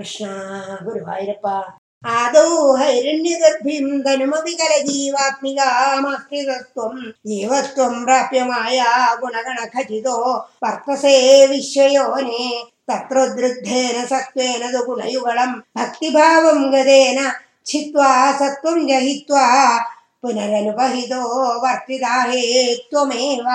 कृष्णा गुरुवायुरप्पा आदौ हैरण्यगर्भि प्राप्य माया गुणगणखचितो वर्तसे विश्वयोने तत्र तत्रुद्धेन सत्त्वेन दु गुणयुगळं भक्तिभावं गदेन छित्त्वा सत्त्वं जहित्वा पुनरनुपहितो पुनरनुबहितो वर्तिताहेत्वमेव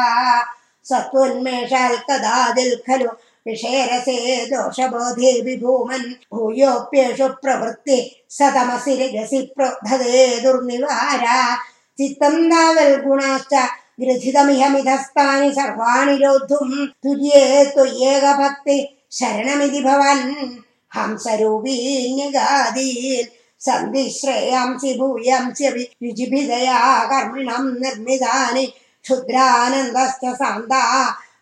सत्त्वोन्मेषाल्कदादिल् खलु विषयरसे दोषबोधे विभूमन् भूयोऽप्येषु प्रवृत्ति सतमसि रजसि प्रोद्धते दुर्निवारा। चित्तं तावल्गुणाश्च ग्रथितमिह मिधस्तानि सर्वाणि रोद्धुं तुर्ये त्वय्येकभक्ति शरणमिति भवन्। हंसरूपीन्यगादीन् सन्धि श्रेयांसि युजिभिदया कर्मिणं निर्मितानि क्षुद्रानन्दश्च सान्ता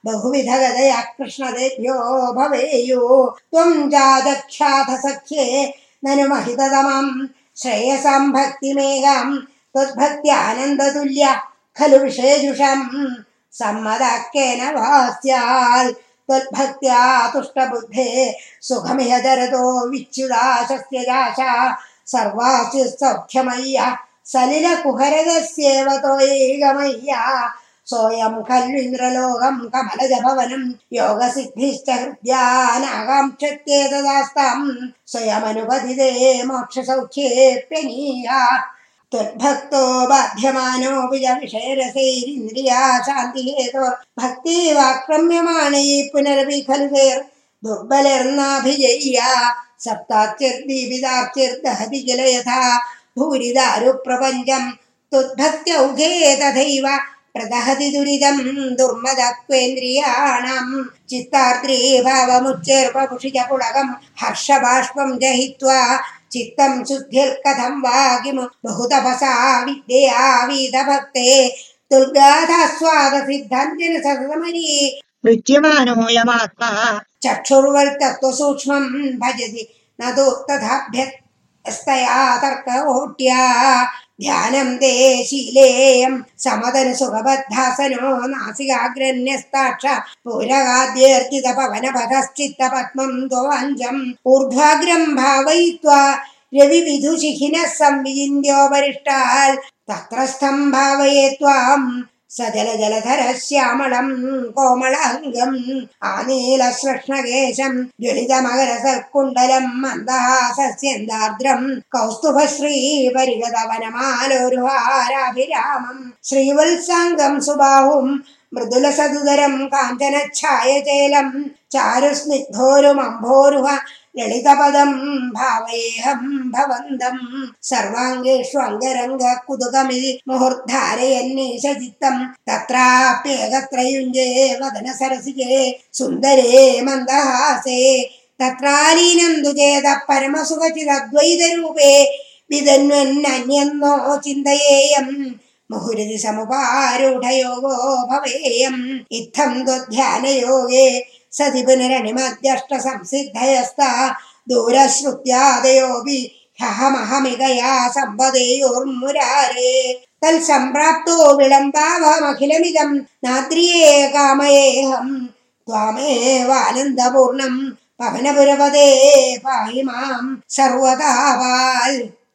बहुविधगदया कृष्णदेभ्यो भवेयु। त्वं जातख्यात सख्ये ननु महिततमं श्रेयसां भक्तिमेघं त्वद्भक्त्यानन्दतुल्य खलु विषयजुषं वा स्याल् त्वद्भक्त्या तुष्टबुद्धे सुखमिह दरतो विच्युदाशस्य जाशा सर्वासु सौख्यमय्य सलिलकुहरगस्येव त्वयैकमय्या। सोऽयं खल्विन्द्रलोकं कमलजभवनं योगसिद्धिश्च त्वद्भक्तो बाध्यमानोऽपि च विषयरसैरिन्द्रिया शान्तिहेतो भक्तिवाक्रम्यमाणै पुनरपि खलु दुर्बलर्नाभिजय्या सप्ताच्चिर्दीपिताच्चिर्दहति किल यथा भूरिदारुप्रपञ्चम् त्वद्भक्त्यौघे तथैव प्रदहति दुरिदं दुर्मदत्वेन्द्रियाणाम् चित्तार्द्री भावमुच्चैर्वपुषि च पुलकं हर्षबाष्पं जहित्वा चित्तं शुद्धिर्कथं वा किमु बहुतपसा विद्यया वीतभक्ते दुर्गाधास्वादसिद्धान्तिन सततमरी मृत्युमानोऽयमात्मा चक्षुर्वल्तत्त्वसूक्ष्मं भजति न तु तथाभ्यस्तया तर्ककोट्या ध्यानं ते शीलेयं समदनु सुखबद्धासनो नासिकाग्रन्यस्ताक्ष पूरगाद्यर्जितपवनपथश्चित्तपद्मं त्वञ्जम् ऊर्ध्वाग्रं भावयित्वा रविविधुशिखिनः संविचिन्त्योपरिष्टाल् तत्रस्थं भावये त्वाम् സജലജലധരശ്യാമളം കോമളഹംഗം ആനീലശ്രഷ്ണകേശം ജ്വലിതമകരസൽക്കുണ്ടലം മന്ദഹാസ്യന്താർദ്രം കൗസ്തുഭശ്രീപരിഗതവനമാലോരുഹാരാഭിരാമം ശ്രീവത്സാംഗം സുബാഹും सुबाहुं मृदुलसदुदरं काञ्चनच्छायचेलं चारुस्निग्धोरुमम्भोरुह ललितपदं भावयेऽहं भवन्दं सर्वाङ्गेषु अङ्गरङ्ग कुतुकमिति मुहुर्धारयन्नीशचित्तं तत्राप्येकत्रयुञ्जे वदनसरसिजे सुन्दरे मन्दहासे तत्रालीनं चेतः परमसुखचिदद्वैतरूपे विदन्वन्नन्यन्नो चिन्तयेयम् मुहुरिति समुपारूढयोगो भवेयम् इत्थं त्वध्यानयोगे सति पुनरनिमध्यष्टसंसिद्धयस्ता दूरश्रुत्यादयोऽपि ह्यहमहमिकया सम्पदेयोर्मुरारे तत्सम्प्राप्तो विलम्बावमखिलमिदं नाद्रिये कामयेऽहं त्वामेवानन्दपूर्णं पवनपुरपदे पाहि मां सर्वदा वाल्